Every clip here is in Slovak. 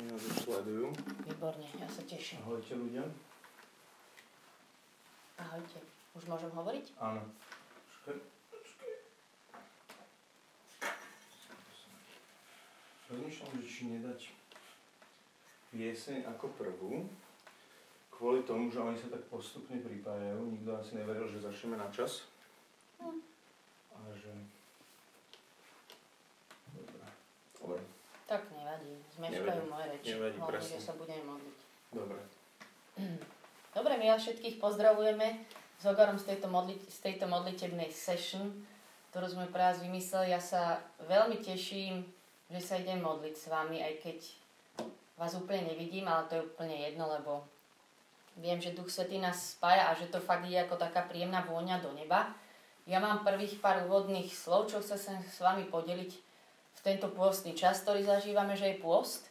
Oni nás už sledujú. Výborne, ja sa teším. Ahojte ľudia. Ahojte. Už môžem hovoriť? Áno. Rozmýšľam, že či nedať pieseň ako prvú, kvôli tomu, že oni sa tak postupne pripájajú. Nikto asi neveril, že začneme na čas. Hm. A že... Dobre. Dobre. Tak nevadí. Zmeškajú moje reči. Nevadí, Hlavne, že sa budeme modliť. Dobre. Dobre, my vás všetkých pozdravujeme s Ogorom z tejto, modli- z tejto modlitebnej session, ktorú sme pre vás vymysleli. Ja sa veľmi teším, že sa idem modliť s vami, aj keď vás úplne nevidím, ale to je úplne jedno, lebo viem, že Duch Svetý nás spája a že to fakt je ako taká príjemná vôňa do neba. Ja mám prvých pár úvodných slov, čo sa chcem s vami podeliť tento pôstny čas, ktorý zažívame, že je pôst.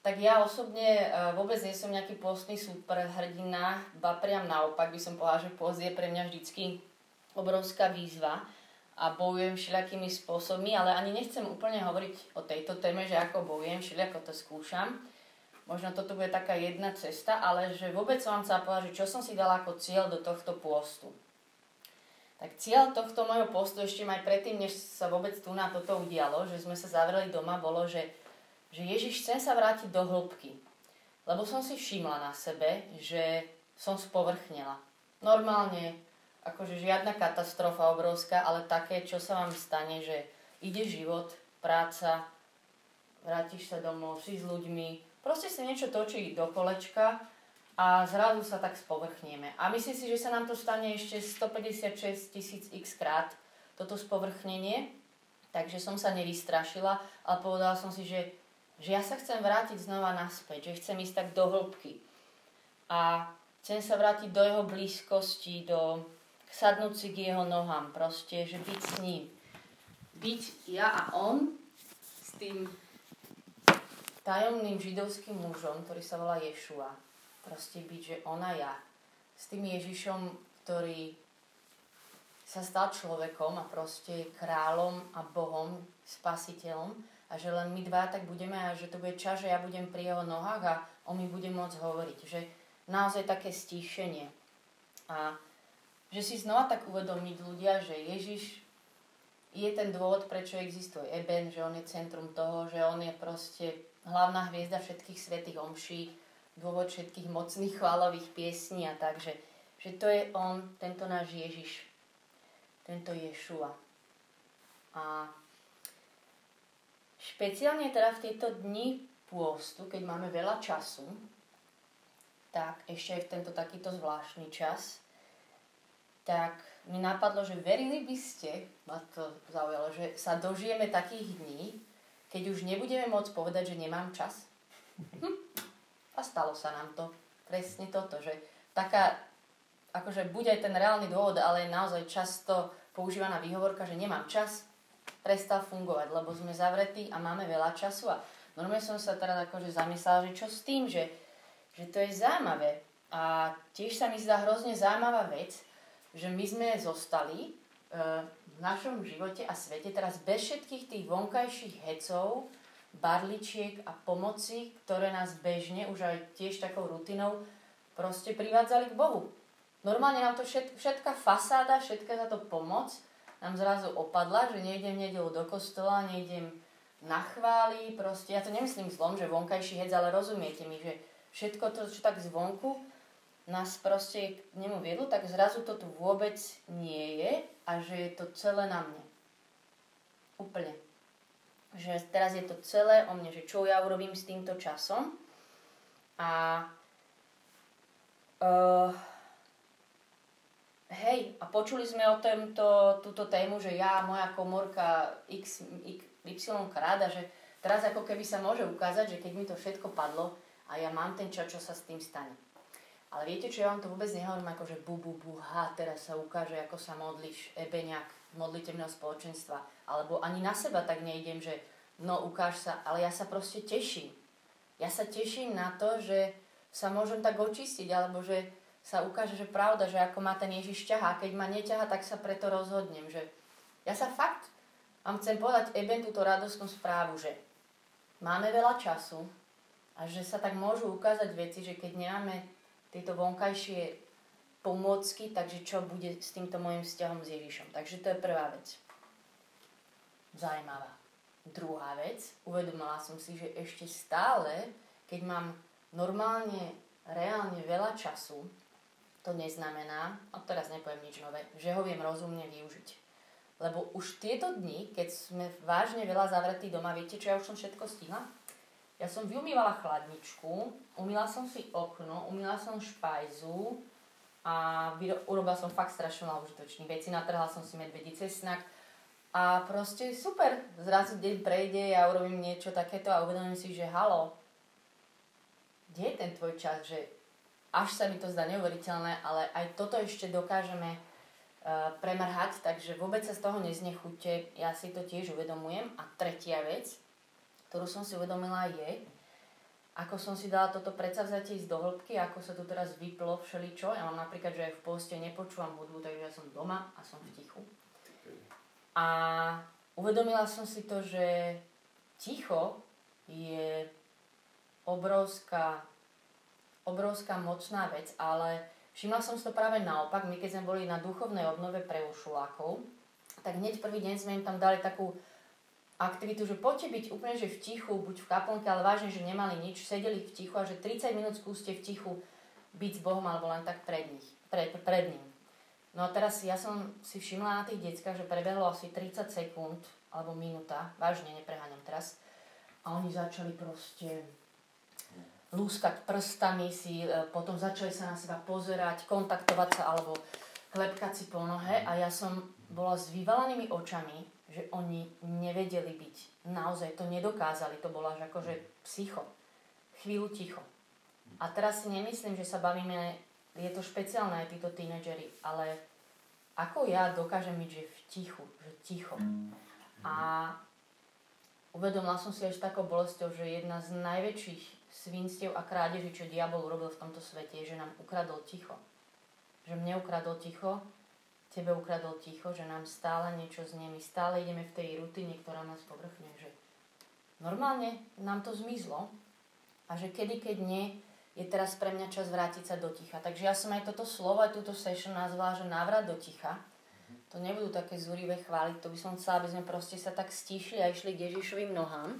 Tak ja osobne e, vôbec nie som nejaký postný superhrdina, ba priam naopak by som povedala, že post je pre mňa vždycky obrovská výzva a bojujem všelijakými spôsobmi, ale ani nechcem úplne hovoriť o tejto téme, že ako bojujem, všelijako to skúšam. Možno toto bude taká jedna cesta, ale že vôbec som vám chcela povedať, že čo som si dala ako cieľ do tohto pôstu. Tak cieľ tohto môjho postu ešte aj predtým, než sa vôbec tu na toto udialo, že sme sa zavreli doma, bolo, že že Ježiš chcem sa vrátiť do hĺbky. Lebo som si všimla na sebe, že som spovrchnela. Normálne, akože žiadna katastrofa obrovská, ale také, čo sa vám stane, že ide život, práca, vrátiš sa domov, si s ľuďmi, proste sa niečo točí do kolečka a zrazu sa tak spovrchnieme. A myslím si, že sa nám to stane ešte 156 tisíc x krát, toto spovrchnenie, takže som sa nevystrašila, ale povedala som si, že že ja sa chcem vrátiť znova naspäť, že chcem ísť tak do hĺbky. A chcem sa vrátiť do jeho blízkosti, do sadnúť si k jeho nohám, proste, že byť s ním. Byť ja a on s tým tajomným židovským mužom, ktorý sa volá Ješua. Proste byť, že ona ja. S tým Ježišom, ktorý sa stal človekom a proste kráľom a Bohom, spasiteľom a že len my dva tak budeme a že to bude čas, že ja budem pri jeho nohách a on mi bude môcť hovoriť. Že naozaj také stíšenie. A že si znova tak uvedomiť ľudia, že Ježiš je ten dôvod, prečo existuje Eben, že on je centrum toho, že on je proste hlavná hviezda všetkých svetých omší, dôvod všetkých mocných chválových piesní a tak, že, že to je on, tento náš Ježiš, tento Ješua. A špeciálne teda v tieto dni pôstu, keď máme veľa času, tak ešte aj v tento takýto zvláštny čas, tak mi napadlo, že verili by ste, ma to zaujalo, že sa dožijeme takých dní, keď už nebudeme môcť povedať, že nemám čas. A stalo sa nám to. Presne toto, že taká, akože bude aj ten reálny dôvod, ale je naozaj často používaná výhovorka, že nemám čas, prestal fungovať, lebo sme zavretí a máme veľa času a normálne som sa teraz akože zamyslela, že čo s tým, že, že to je zaujímavé. A tiež sa mi zdá hrozne zaujímavá vec, že my sme zostali e, v našom živote a svete teraz bez všetkých tých vonkajších hecov, barličiek a pomoci, ktoré nás bežne, už aj tiež takou rutinou, proste privádzali k Bohu. Normálne nám to všet, všetká fasáda, všetká táto pomoc nám zrazu opadla, že nejdem nedelu do kostola, nejdem na chváli, proste, ja to nemyslím zlom, že vonkajší hec, ale rozumiete mi, že všetko to, čo tak zvonku nás proste k nemu viedlo, tak zrazu to tu vôbec nie je a že je to celé na mne. Úplne. Že teraz je to celé o mne, že čo ja urobím s týmto časom. A uh, hej, a počuli sme o tomto, túto tému, že ja, moja komorka x, y krát a že teraz ako keby sa môže ukázať, že keď mi to všetko padlo a ja mám ten čas, čo sa s tým stane. Ale viete, čo ja vám to vôbec nehovorím ako, že bu, bu, bu, ha, teraz sa ukáže, ako sa modlíš, ebeňak modlitevného spoločenstva. Alebo ani na seba tak nejdem, že no ukáž sa, ale ja sa proste teším. Ja sa teším na to, že sa môžem tak očistiť, alebo že sa ukáže, že pravda, že ako ma ten Ježiš ťahá. Keď ma neťahá, tak sa preto rozhodnem, že ja sa fakt vám chcem povedať Eben túto radostnú správu, že máme veľa času, A že sa tak môžu ukázať veci, že keď nemáme tieto vonkajšie pomôcky, takže čo bude s týmto môjim vzťahom s Ježišom. Takže to je prvá vec. Zajímavá. Druhá vec, uvedomila som si, že ešte stále, keď mám normálne, reálne veľa času, to neznamená, a teraz nepoviem nič nové, že ho viem rozumne využiť. Lebo už tieto dni, keď sme vážne veľa zavretí doma, viete, čo ja už som všetko stihla? Ja som vyumývala chladničku, umýla som si okno, umýla som špajzu a urobila som fakt strašne veľa užitočných veci. Natrhla som si medvedí cesnak a proste super. Zrazu deň prejde, ja urobím niečo takéto a uvedomím si, že halo, kde je ten tvoj čas, že až sa mi to zdá neuveriteľné, ale aj toto ešte dokážeme uh, premrhať, takže vôbec sa z toho neznechúte, ja si to tiež uvedomujem. A tretia vec, ktorú som si uvedomila je, ako som si dala toto predsavzatie ísť do hĺbky, ako sa tu teraz vyplo všeličo. Ja mám napríklad, že aj v poste nepočúvam hudbu, takže ja som doma a som v tichu. A uvedomila som si to, že ticho je obrovská obrovská mocná vec, ale všimla som si to práve naopak. My keď sme boli na duchovnej obnove pre ušulákov, tak hneď prvý deň sme im tam dali takú aktivitu, že poďte byť úplne že v tichu, buď v kaplnke, ale vážne, že nemali nič, sedeli v tichu a že 30 minút skúste v tichu byť s Bohom alebo len tak pred, nich, pred, pred ním. No a teraz ja som si všimla na tých deckách, že prebehlo asi 30 sekúnd alebo minúta, vážne nepreháňam teraz, a oni začali proste lúskať prstami si, e, potom začali sa na seba pozerať, kontaktovať sa alebo klepkať si po nohe a ja som bola s vyvalanými očami, že oni nevedeli byť. Naozaj to nedokázali, to bola že akože psycho. Chvíľu ticho. A teraz si nemyslím, že sa bavíme, je to špeciálne aj títo tínedžeri, ale ako ja dokážem byť, že v tichu, že ticho. A uvedomila som si až takou bolestou, že jedna z najväčších svinstiev a krádeží, čo diabol urobil v tomto svete, je, že nám ukradol ticho. Že mne ukradol ticho, tebe ukradol ticho, že nám stále niečo znie. My stále ideme v tej rutine, ktorá nás povrchne. Že normálne nám to zmizlo a že kedy, keď nie, je teraz pre mňa čas vrátiť sa do ticha. Takže ja som aj toto slovo, aj túto session nazvala, že návrat do ticha. To nebudú také zúrivé chvály, to by som chcela, aby sme proste sa tak stíšli a išli k Ježišovým nohám.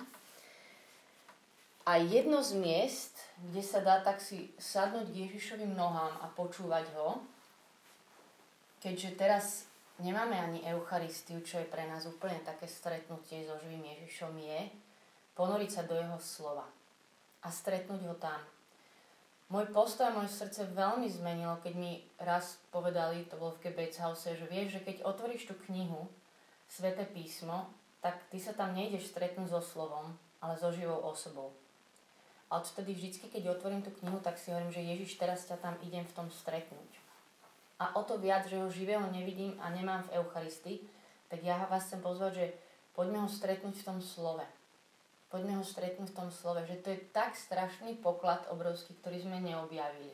A jedno z miest, kde sa dá tak si sadnúť k Ježišovým nohám a počúvať ho, keďže teraz nemáme ani Eucharistiu, čo je pre nás úplne také stretnutie so živým Ježišom, je ponoriť sa do jeho slova a stretnúť ho tam. Môj postoj a moje srdce veľmi zmenilo, keď mi raz povedali, to bolo v Gebets House, že vieš, že keď otvoríš tú knihu, Svete písmo, tak ty sa tam nejdeš stretnúť so slovom, ale so živou osobou. A odtedy vždycky, keď otvorím tú knihu, tak si hovorím, že Ježiš, teraz ťa tam idem v tom stretnúť. A o to viac, že ho živého nevidím a nemám v Eucharistii, tak ja vás chcem pozvať, že poďme ho stretnúť v tom slove. Poďme ho stretnúť v tom slove, že to je tak strašný poklad obrovský, ktorý sme neobjavili.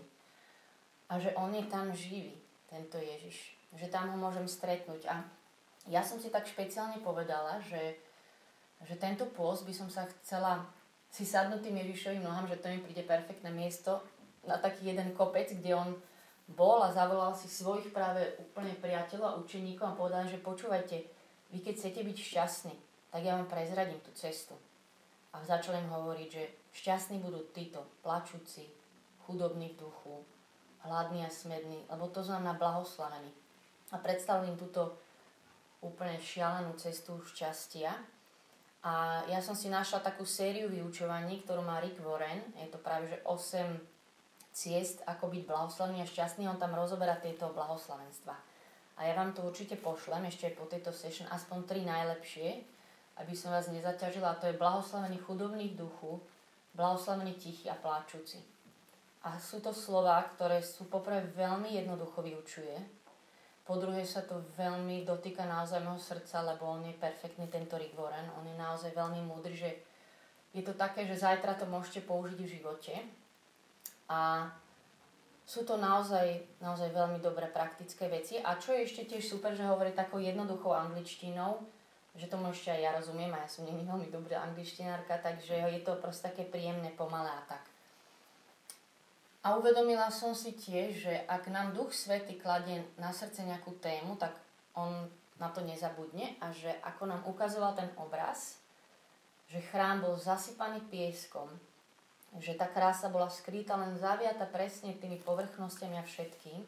A že on je tam živý, tento Ježiš. Že tam ho môžem stretnúť. A ja som si tak špeciálne povedala, že, že tento pôst by som sa chcela si sadnúť tým Ježišovým nohám, že to mi príde perfektné miesto na taký jeden kopec, kde on bol a zavolal si svojich práve úplne priateľov a učeníkov a povedal, že počúvajte, vy keď chcete byť šťastní, tak ja vám prezradím tú cestu. A začal im hovoriť, že šťastní budú títo, plačúci, chudobní v duchu, hladní a smední, lebo to znamená blahoslavení. A predstavil im túto úplne šialenú cestu šťastia, a ja som si našla takú sériu vyučovaní, ktorú má Rick Warren. Je to práve že 8 ciest, ako byť blahoslavný a šťastný. On tam rozoberá tieto blahoslavenstva. A ja vám to určite pošlem ešte po tejto session, aspoň tri najlepšie, aby som vás nezaťažila. A to je blahoslavený chudobný v duchu, blahoslavený tichý a pláčuci. A sú to slova, ktoré sú poprvé veľmi jednoducho vyučuje, po druhé sa to veľmi dotýka naozaj môjho srdca, lebo on je perfektný, tento Rick Warren. On je naozaj veľmi múdry, že je to také, že zajtra to môžete použiť v živote. A sú to naozaj, naozaj veľmi dobré praktické veci. A čo je ešte tiež super, že hovorí takou jednoduchou angličtinou, že tomu ešte aj ja rozumiem a ja som není veľmi dobrá angličtinárka, takže je to proste také príjemné, pomalé a tak. A uvedomila som si tiež, že ak nám Duch Svety kladie na srdce nejakú tému, tak on na to nezabudne a že ako nám ukazoval ten obraz, že chrám bol zasypaný pieskom, že tá krása bola skrýta len zaviata presne tými povrchnostiami a všetkým,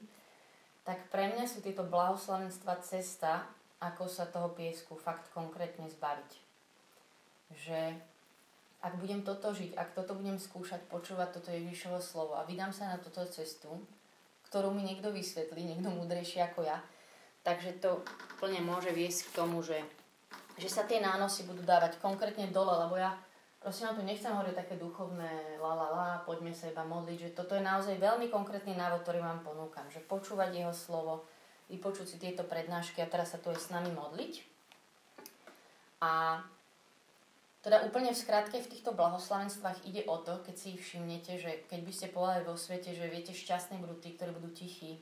tak pre mňa sú tieto blahoslavenstva cesta, ako sa toho piesku fakt konkrétne zbaviť. Že ak budem toto žiť, ak toto budem skúšať počúvať toto Ježišovo slovo a vydám sa na túto cestu, ktorú mi niekto vysvetlí, niekto múdrejší ako ja, takže to plne môže viesť k tomu, že, že sa tie nánosy budú dávať konkrétne dole, lebo ja prosím vám tu nechcem hovoriť také duchovné la la la, poďme sa iba modliť, že toto je naozaj veľmi konkrétny návod, ktorý vám ponúkam, že počúvať jeho slovo, vypočuť si tieto prednášky a teraz sa tu je s nami modliť. A teda úplne v skratke v týchto blahoslavenstvách ide o to, keď si všimnete, že keď by ste povedali vo svete, že viete, šťastní budú tí, ktorí budú tichí,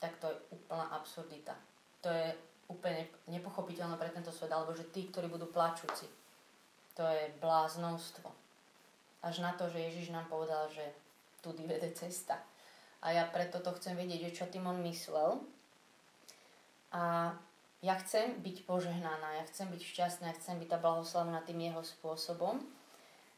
tak to je úplná absurdita. To je úplne nepochopiteľné pre tento svet, alebo že tí, ktorí budú plačúci. To je bláznostvo. Až na to, že Ježiš nám povedal, že tu vede cesta. A ja preto to chcem vedieť, čo tým on myslel. A ja chcem byť požehnaná, ja chcem byť šťastná, ja chcem byť tá blahoslavená tým jeho spôsobom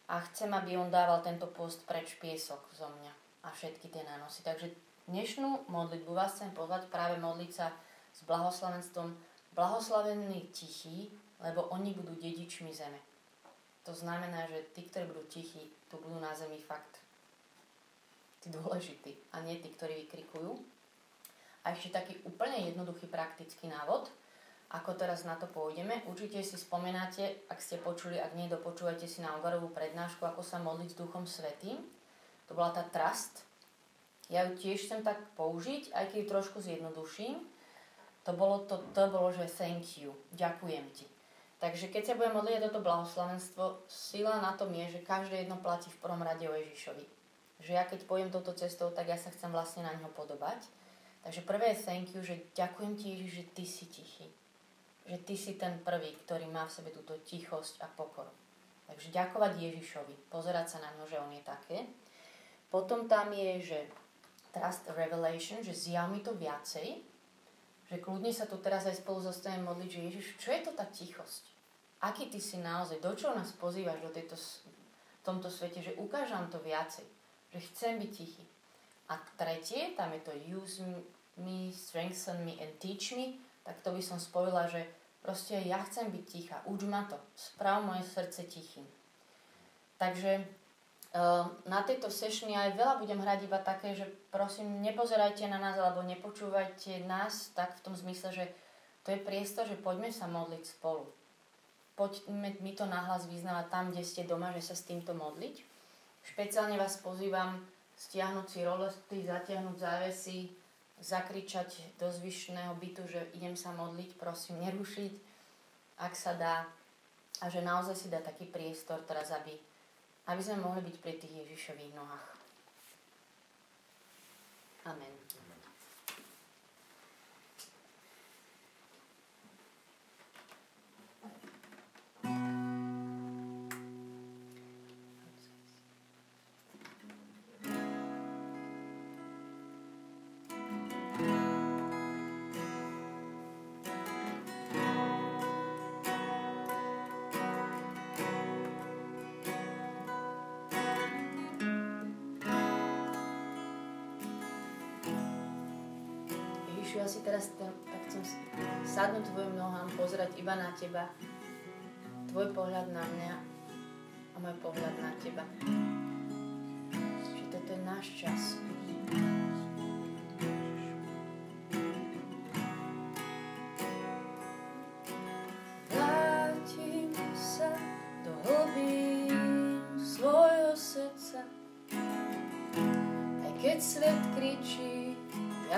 a chcem, aby on dával tento post preč piesok zo mňa a všetky tie nánosy. Takže dnešnú modlitbu vás chcem pozvať práve modliť sa s blahoslavenstvom blahoslavení tichí, lebo oni budú dedičmi zeme. To znamená, že tí, ktorí budú tichí, tu budú na zemi fakt tí dôležití a nie tí, ktorí vykrikujú. A ešte taký úplne jednoduchý praktický návod – ako teraz na to pôjdeme. Určite si spomenáte, ak ste počuli, ak nie, dopočúvajte si na Ogarovú prednášku, ako sa modliť s Duchom Svetým. To bola tá trust. Ja ju tiež chcem tak použiť, aj keď trošku zjednoduším. To bolo, to, to bolo, že thank you, ďakujem ti. Takže keď sa budem modliť toto blahoslavenstvo, sila na tom je, že každé jedno platí v prvom rade o Ježišovi. Že ja keď pojem touto cestou, tak ja sa chcem vlastne na neho podobať. Takže prvé je thank you, že ďakujem ti Ježiš, že ty si tichý že ty si ten prvý, ktorý má v sebe túto tichosť a pokoru. Takže ďakovať Ježišovi, pozerať sa na ňo, že on je také. Potom tam je, že trust revelation, že zjav mi to viacej, že kľudne sa tu teraz aj spolu zostaneme modliť, že Ježiš, čo je to tá tichosť? Aký ty si naozaj, do čoho nás pozývaš do tejto, tomto svete, že ukážam to viacej, že chcem byť tichý. A tretie, tam je to use me, strengthen me and teach me, tak to by som spojila, že proste ja chcem byť tichá, uč ma to, sprav moje srdce tichým. Takže uh, na tejto sešni aj veľa budem hrať iba také, že prosím, nepozerajte na nás alebo nepočúvajte nás tak v tom zmysle, že to je priestor, že poďme sa modliť spolu. Poďme mi to nahlas vyznávať tam, kde ste doma, že sa s týmto modliť. Špeciálne vás pozývam stiahnuť si rolety, zatiahnuť závesy, zakričať do zvyšného bytu, že idem sa modliť, prosím, nerušiť, ak sa dá. A že naozaj si dá taký priestor teraz, aby, aby sme mohli byť pri tých Ježišových nohách. Amen. Ježišu, si teraz ten, tak chcem sadnúť tvojim nohám, pozerať iba na teba, tvoj pohľad na mňa a môj pohľad na teba. Že toto je náš čas.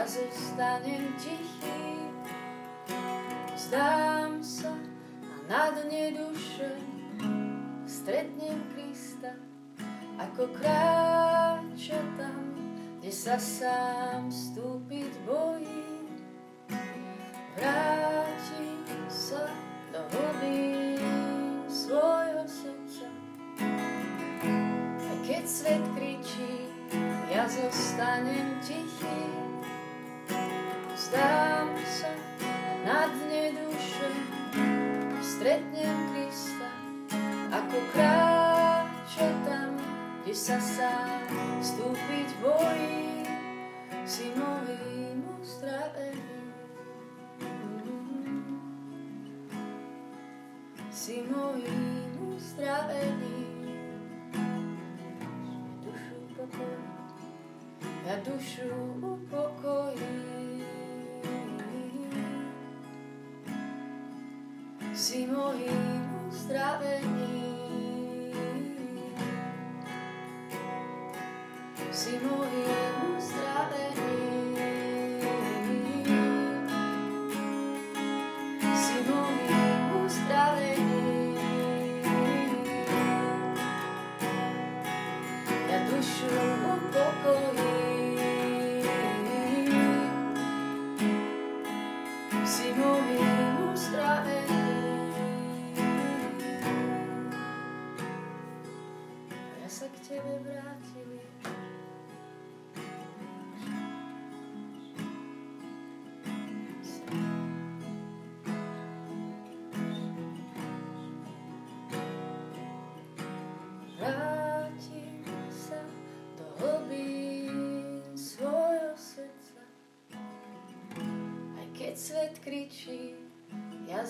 a zostanem tichý. Vzdám sa a na dne duše stretnem Krista, ako kráča tam, kde sa sám vstúpiť bojí. Vrátim sa do hlbí svojho srdca, aj keď svet kričí, ja zostanem tichý. sa sám vstúpiť bojí, si novým ustravený. Si novým ustravený. Dušu pokoj, ja dušu upokojím. Si mojím ustravený.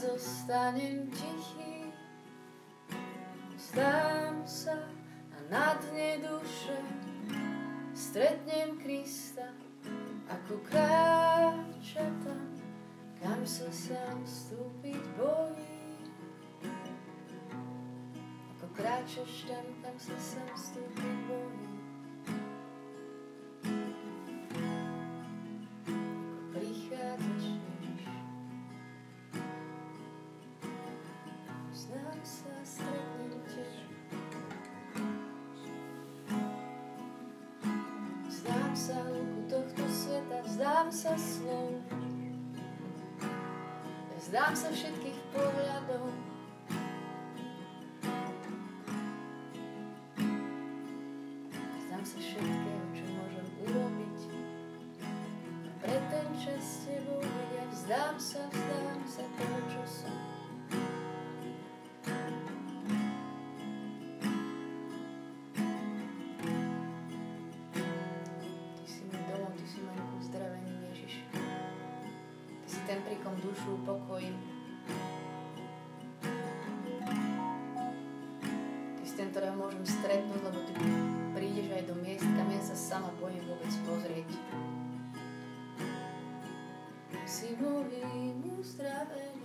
zostanem tichý, vzdám sa a na dne duše stretnem Krista, ako kráča tam, kam sa sám vstúpiť bojí. Ako kráčaš tam, kam sa sám vstúpiť bojí. Замсов шит temprikom dušu, pokoj. Ty si ten, ktorého môžem stretnúť, lebo ty prídeš aj do miest, kam ja sa sama bojím vôbec pozrieť. Si môj uzdravený.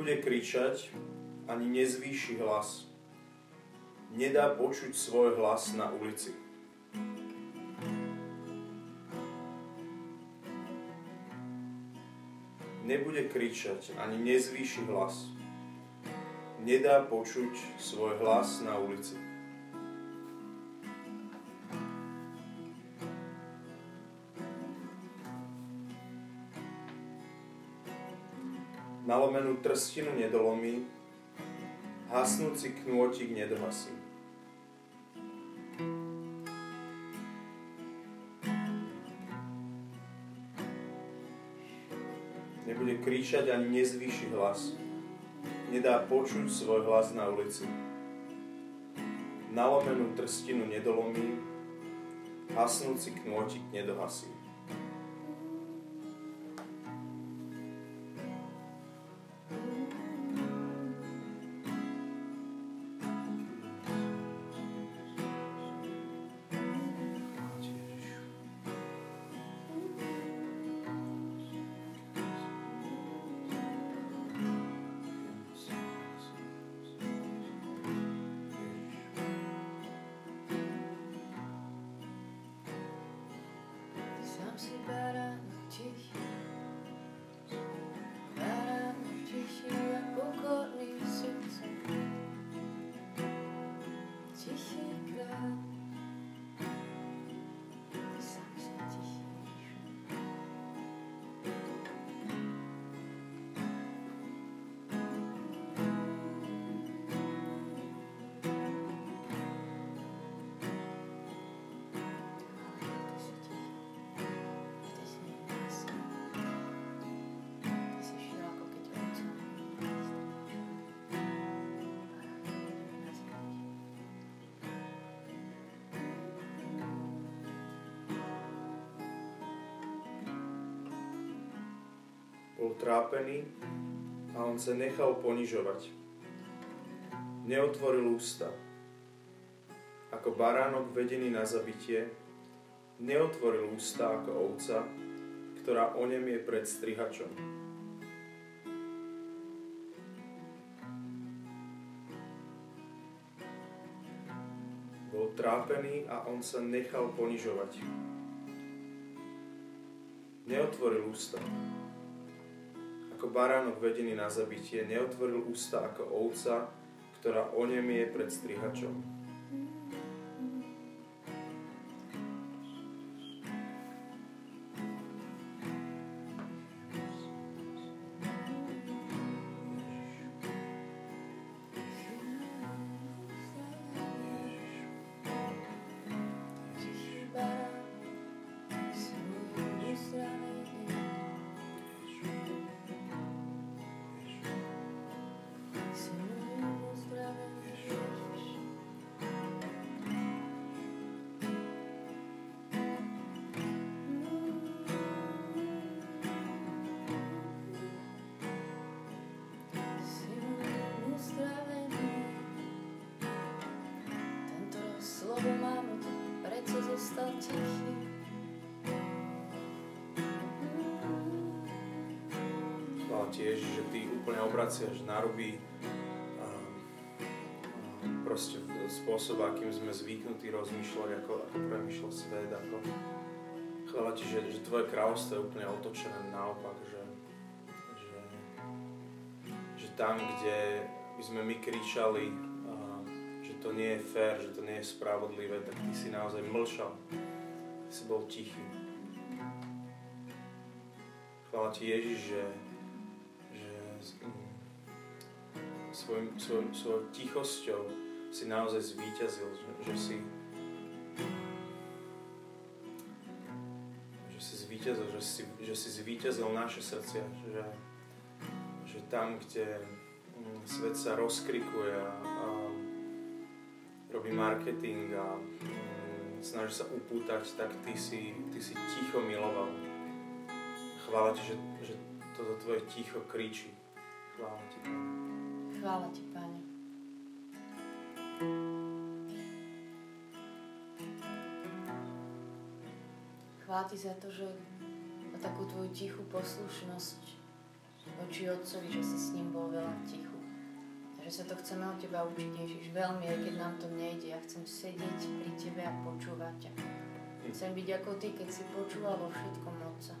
Nebude kričať, ani nezvýši hlas. Nedá počuť svoj hlas na ulici. Nebude kričať, ani nezvýši hlas. Nedá počuť svoj hlas na ulici. Nalomenú trstinu nedolomí, hasnúci knôtik nedohasí. Nebude kríčať ani nezvýši hlas. Nedá počuť svoj hlas na ulici. Nalomenú trstinu nedolomí, hasnúci knôtik nedohasí. Bol trápený a on sa nechal ponižovať. Neotvoril ústa. Ako baránok vedený na zabitie, neotvoril ústa ako ovca, ktorá o nem je pred strihačom. Bol trápený a on sa nechal ponižovať. Neotvoril ústa baránok vedený na zabitie, neotvoril ústa ako ovca, ktorá o nem je pred strihačom. Úplne obraciaš na ruby proste spôsob, akým sme zvyknutí rozmýšľať, ako, ako premýšľa svet, ako chvála ti, že, že tvoje kráľovstvo je úplne otočené naopak, že, že, že tam, kde by sme my kričali, že to nie je fér, že to nie je spravodlivé, tak ty si naozaj mlčal, ty si bol tichý. Chvála ti Ježiš, že, svojim, svoj, svojou tichosťou si naozaj zvíťazil, že, že si že si zvíťazil, že si, že si zvíťazil naše srdcia, že, že tam, kde mm, svet sa rozkrikuje a, a robí marketing a mm, snaží sa upútať, tak ty si, ty si ticho miloval. Chvála ti, že, že toto tvoje ticho kričí. Chvála ti, Chvála Ti, Pane. Chvála Ti za to, že na takú Tvoju tichú poslušnosť voči Otcovi, že si s ním bol veľa tichu. Že sa to chceme od Teba učiť, Ježiš, veľmi, aj keď nám to nejde. Ja chcem sedieť pri Tebe a počúvať ťa. Chcem byť ako Ty, keď si počúval vo všetkom Otca.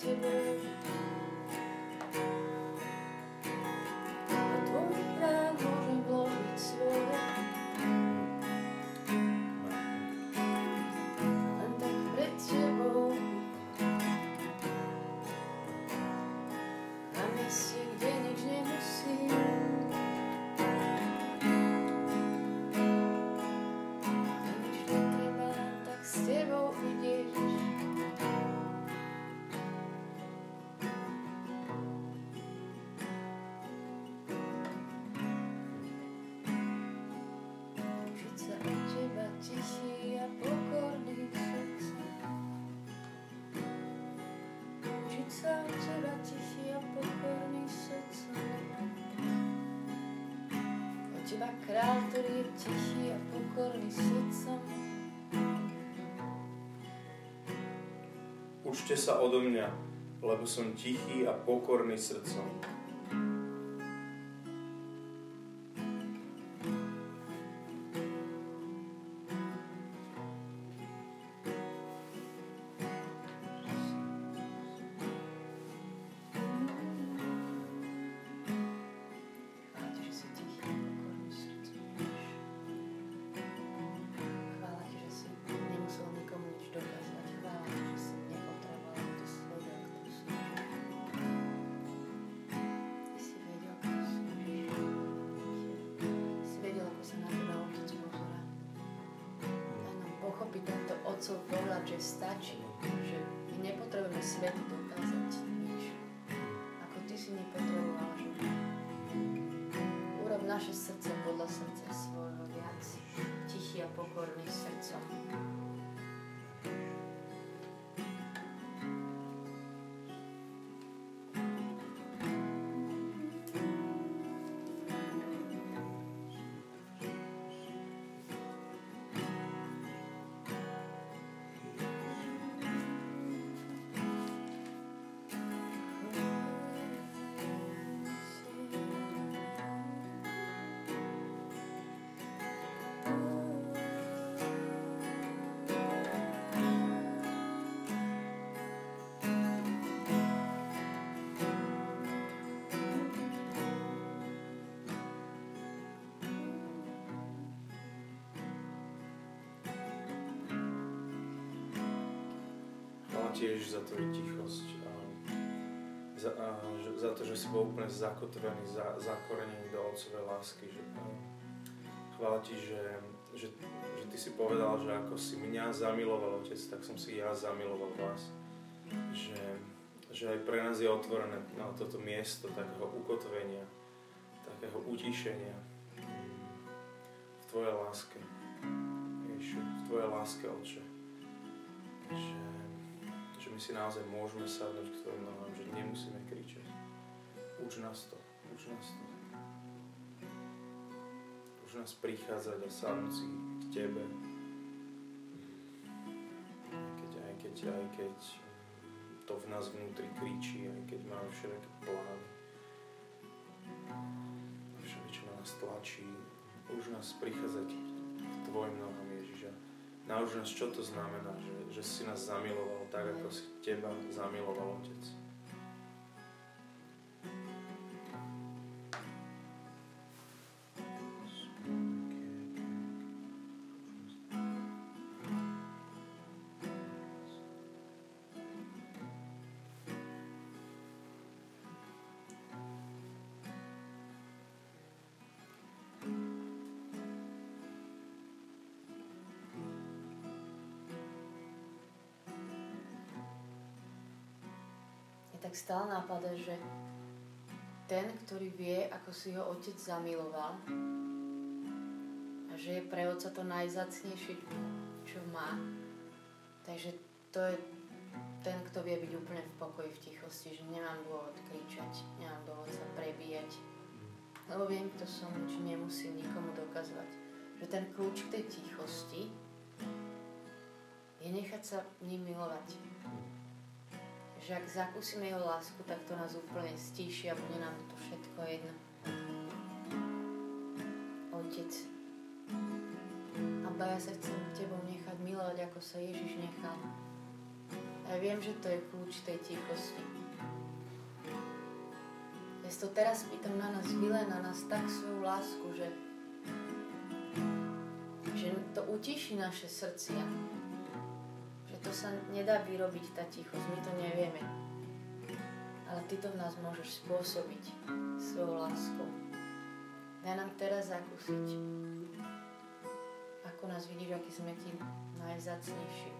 Teba král, ktorý je tichý a pokorný srdcom. Učte sa odo mňa, lebo som tichý a pokorný srdcom. Otcov pohľad, že stačí, že my nepotrebujeme svetu dokázať nič. Ako ty si nepotreboval, že urob naše srdce podľa srdca svojho viac, tichý a pokorný tiež za tvoju tichosť. A za, a, za to, že si bol úplne zakotvený, za, zakorenený do Otcovej lásky. Že, a, chvála ti, že, že, že ty si povedal, že ako si mňa zamiloval Otec, tak som si ja zamiloval vás. Že, že aj pre nás je otvorené na toto miesto takého ukotvenia, takého utišenia v Tvojej láske. Ježišu, v Tvojej láske, Otče. Že my si naozaj môžeme sadnúť k Tvojim nohám, že nemusíme kričať. Uč nás to, uč nás to. Uč nás prichádzať a sadnúť si k Tebe. Aj keď, aj keď, aj keď to v nás vnútri kričí, aj keď máme všetky plány. Všetko, čo nás tlačí. Už nás prichádzať k Tvojim nohám. Nauč nás, čo to znamená, že že si nás zamiloval tak, ako si teba zamiloval Otec. Stále napadá, že ten, ktorý vie, ako si ho otec zamiloval a že je pre otca to najzacnejšie, čo má. Takže to je ten, kto vie byť úplne v pokoji, v tichosti, že nemám dôvod kričať, nemám dôvod sa prebíjať, lebo viem, kto som, či nemusím nikomu dokazovať. Že ten kľúč k tej tichosti je nechať sa ním milovať že ak zakúsime jeho lásku, tak to nás úplne stíši a bude nám to všetko jedno. Otec, a ja sa chcem tebou nechať milovať, ako sa Ježiš nechal. Ja viem, že to je kľúč tej tichosti. Ja to teraz pýtam na nás, vyle na nás tak svoju lásku, že, že to utiší naše srdcia to sa nedá vyrobiť tá tichosť, my to nevieme. Ale Ty to v nás môžeš spôsobiť svojou láskou. Daj nám teraz zakúsiť, ako nás vidíš, aký sme Ti najzácnejší.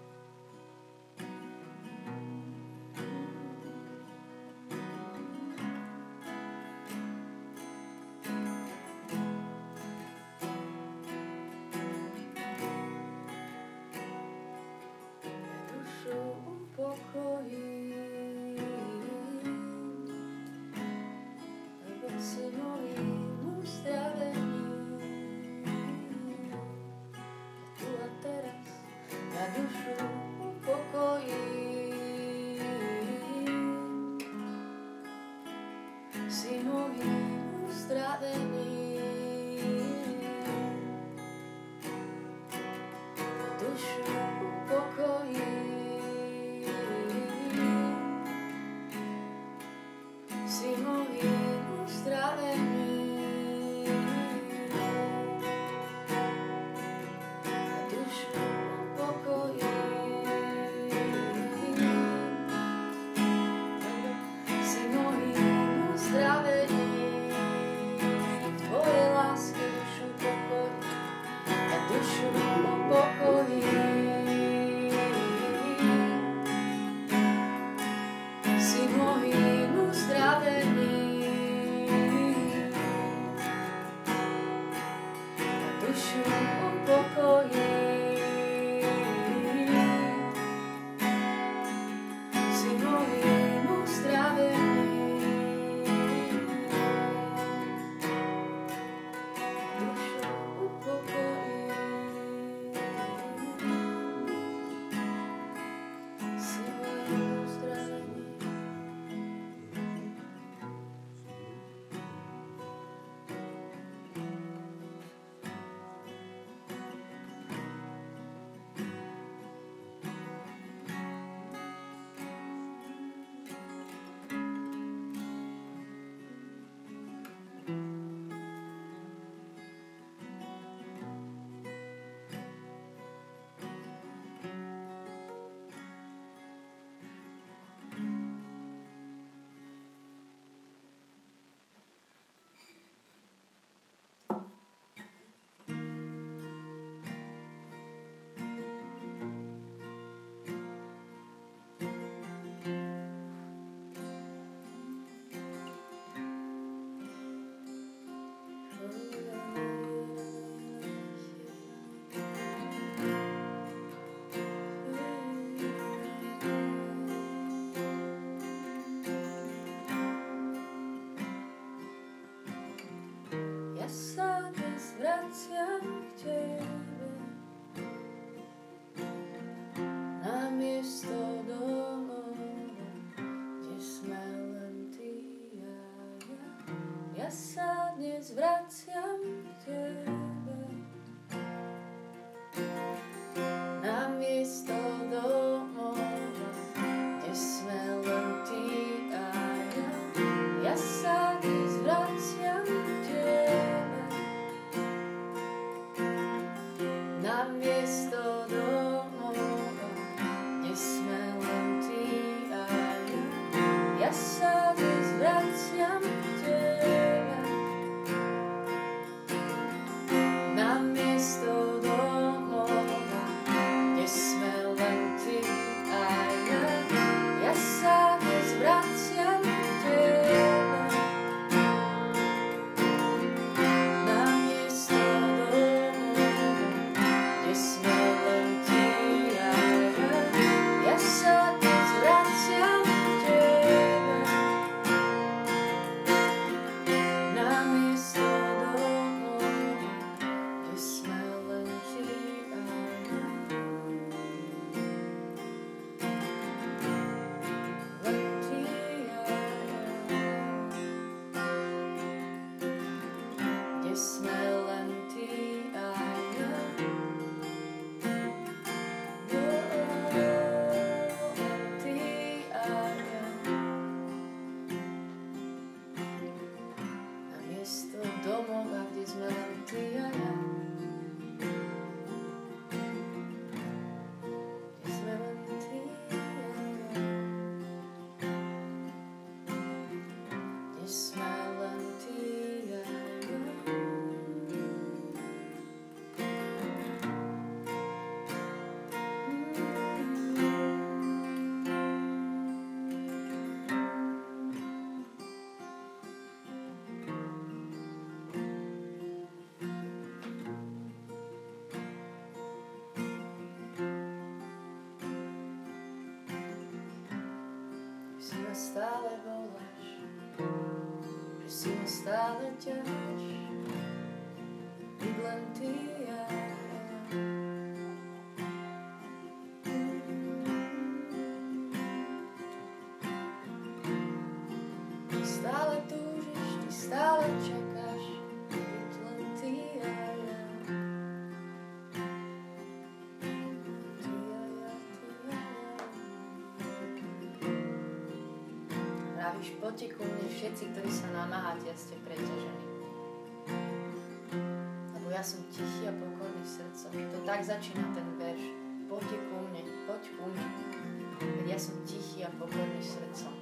Yes, stále voláš, že si ma stále ťaháš, poďte ku mne všetci, ktorí sa namáhate a ste preťažení. Lebo ja som tichý a pokorný srdcom. To tak začína ten verš. Poďte ku mne, poď ku mne. Veď ja som tichý a pokorný srdcom.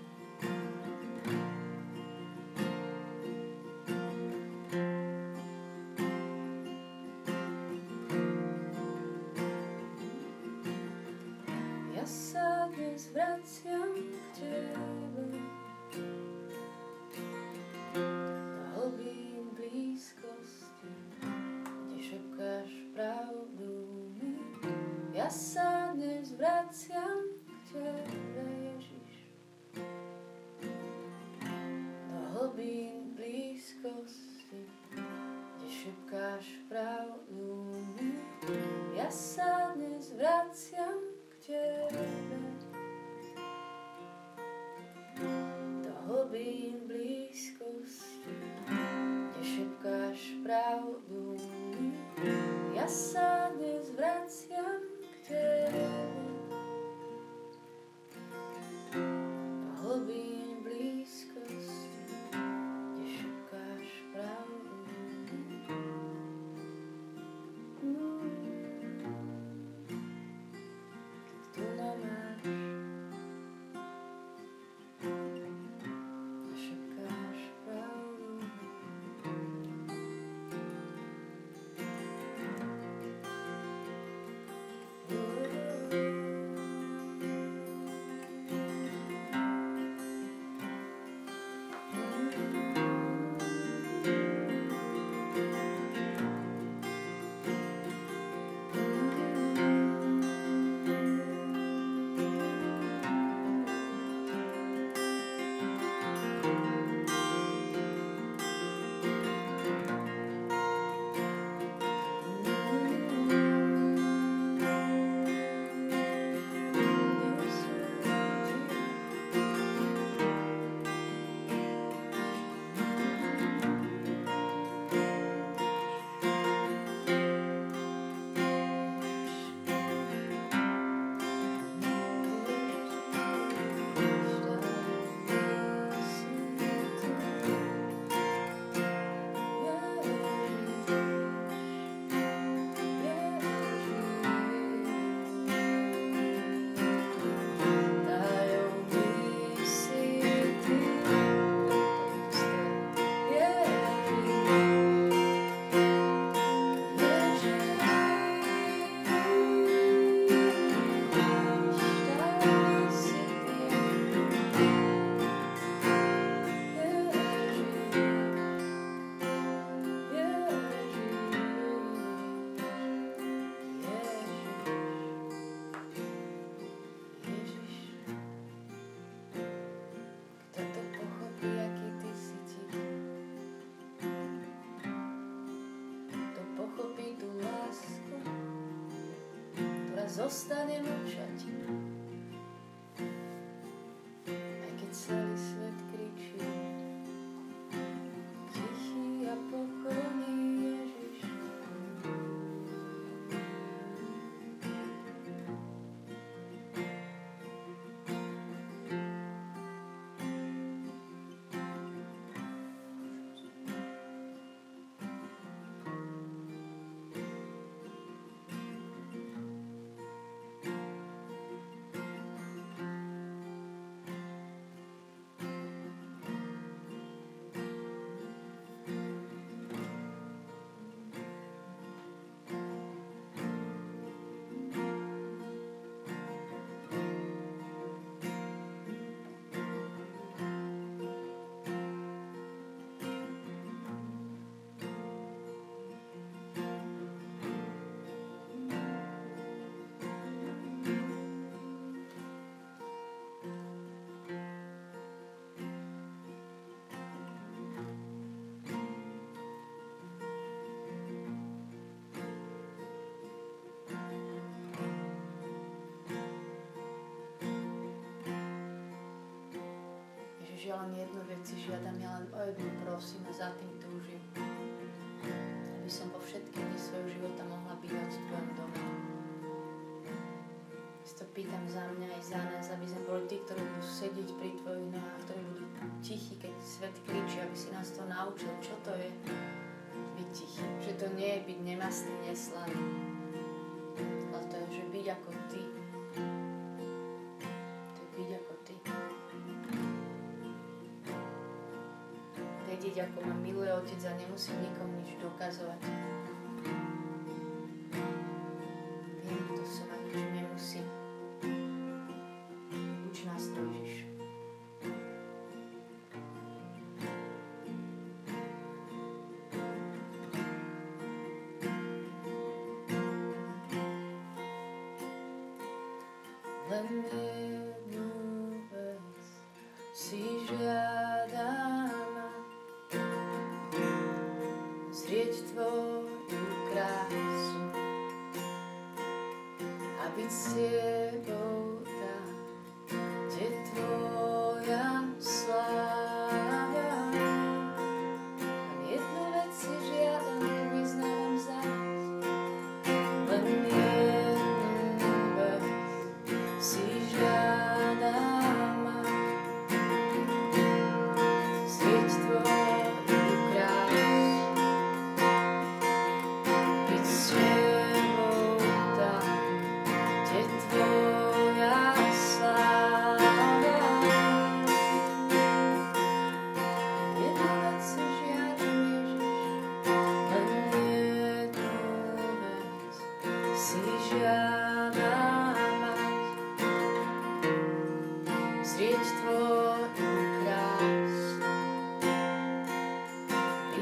Zostane mlčať. Len jednu vec žiadam, ja len o jednu prosím a za tým túžim. Aby som po všetky dni svojho života mohla bývať v Tvojom dome. Si to pýtam za mňa aj za nás, aby sme boli tí, ktorí budú sedieť pri Tvojich nohách, ktorí budú tichí, keď svet kričí, aby si nás to naučil, čo to je byť tichý. Že to nie je byť nemastný, neslaný, miluje Otec a nemusím nikomu nič dokazovať. Viem, kto som a nič nemusím. Uč nás to, Ježiš. Len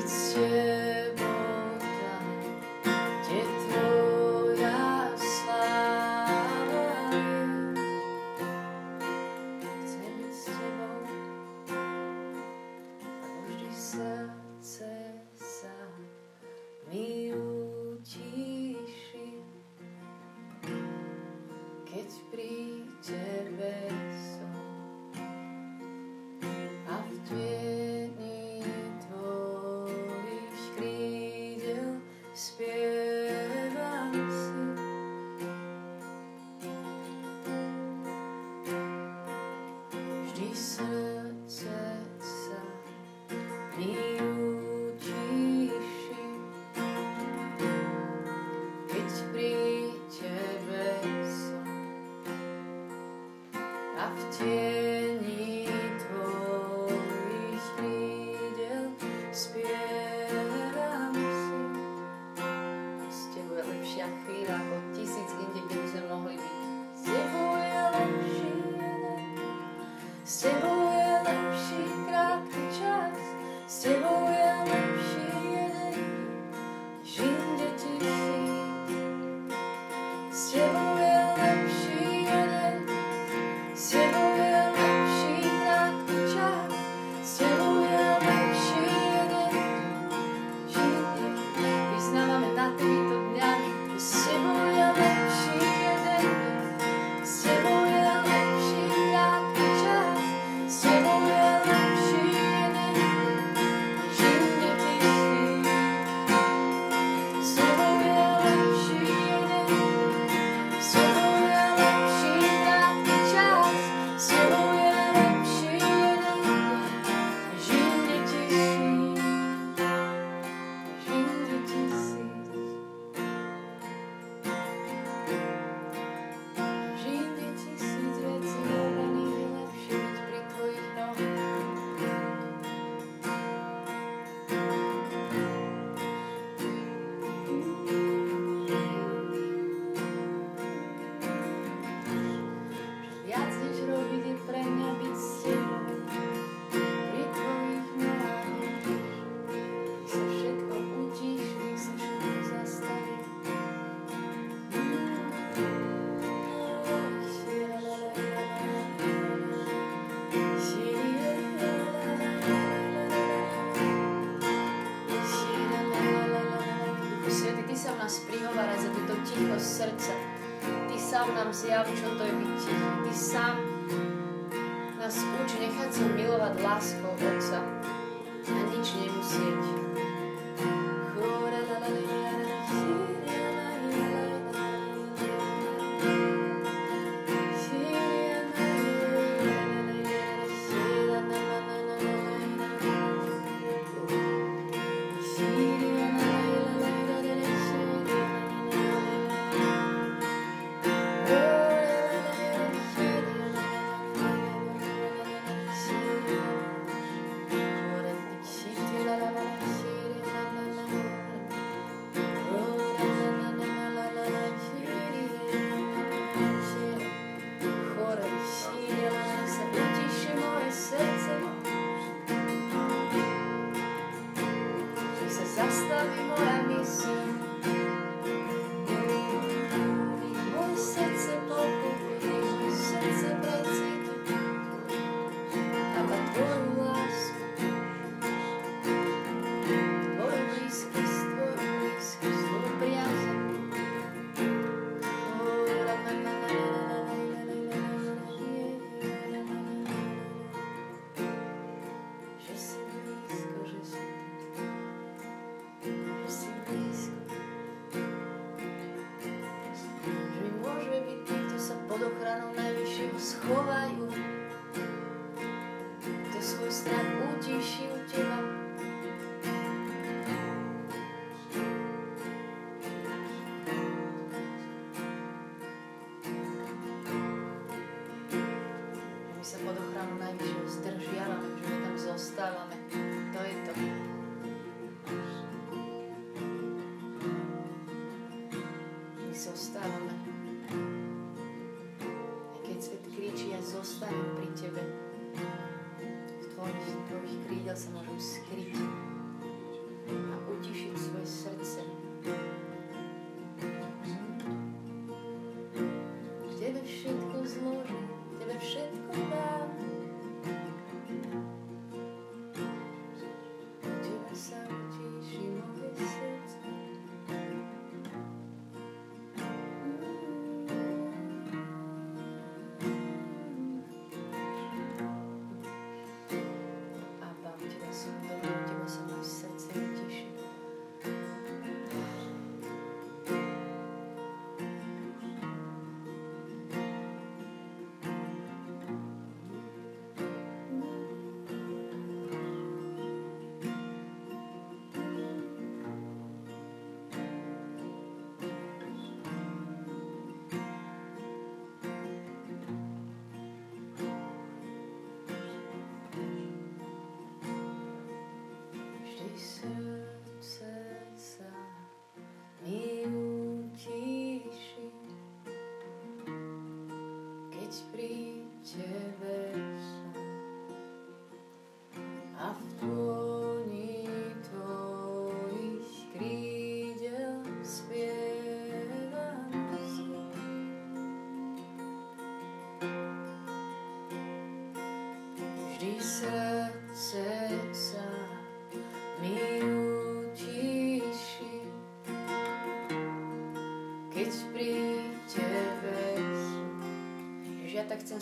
srdca. Ty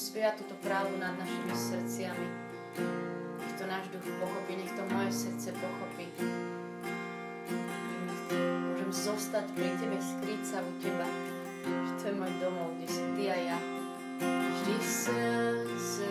spievať túto právu nad našimi srdciami. Nech to náš duch pochopí, nech to moje srdce pochopí. Môžem zostať pri Tebe, skryť sa u Teba, že to je môj domov, kde si Ty a ja. Vždy srdce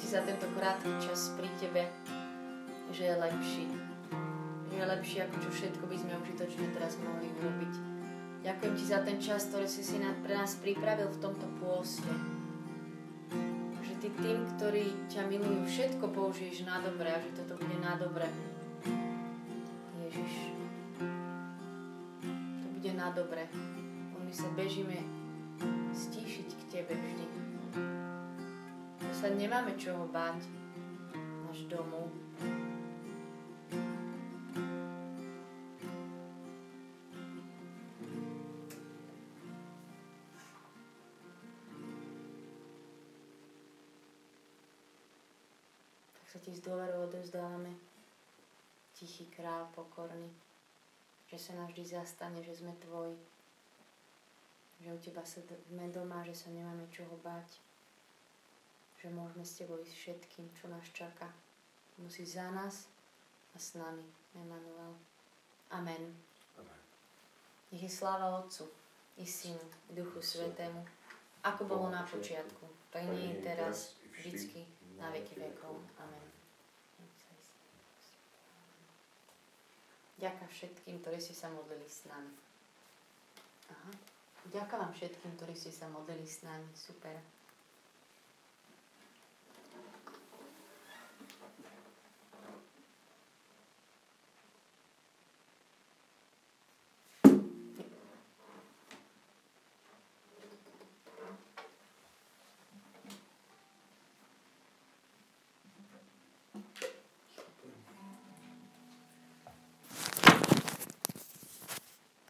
Ti za tento krátky čas pri Tebe, že je lepší. Že je lepší, ako čo všetko by sme užitočne teraz mohli urobiť. Ďakujem Ti za ten čas, ktorý si si pre nás pripravil v tomto pôste. Že Ty tým, ktorí ťa milujú, všetko použiješ na dobre a že toto bude na dobre. Ježiš. To bude na dobre. My sa bežíme stíšiť k Tebe vždy. Sa nemáme čoho báť. Náš domov. Tak sa Ti z dôveru odovzdávame. Tichý král pokorný. Že sa nás vždy zastane, že sme Tvoji že u teba sme doma, že sa nemáme čoho bať, že môžeme s tebou ísť všetkým, čo nás čaká. Musí za nás a s nami. Emanuel. Amen. Amen. Nech je sláva Otcu i Synu i Duchu Svetému, ako bolo na počiatku, tak nie je teraz, vždycky, na veky vekov. Amen. Ďakujem všetkým, ktorí si sa modlili s nami. Aha. Ďakujem vám všetkým, ktorí ste sa modlili s nami. Super.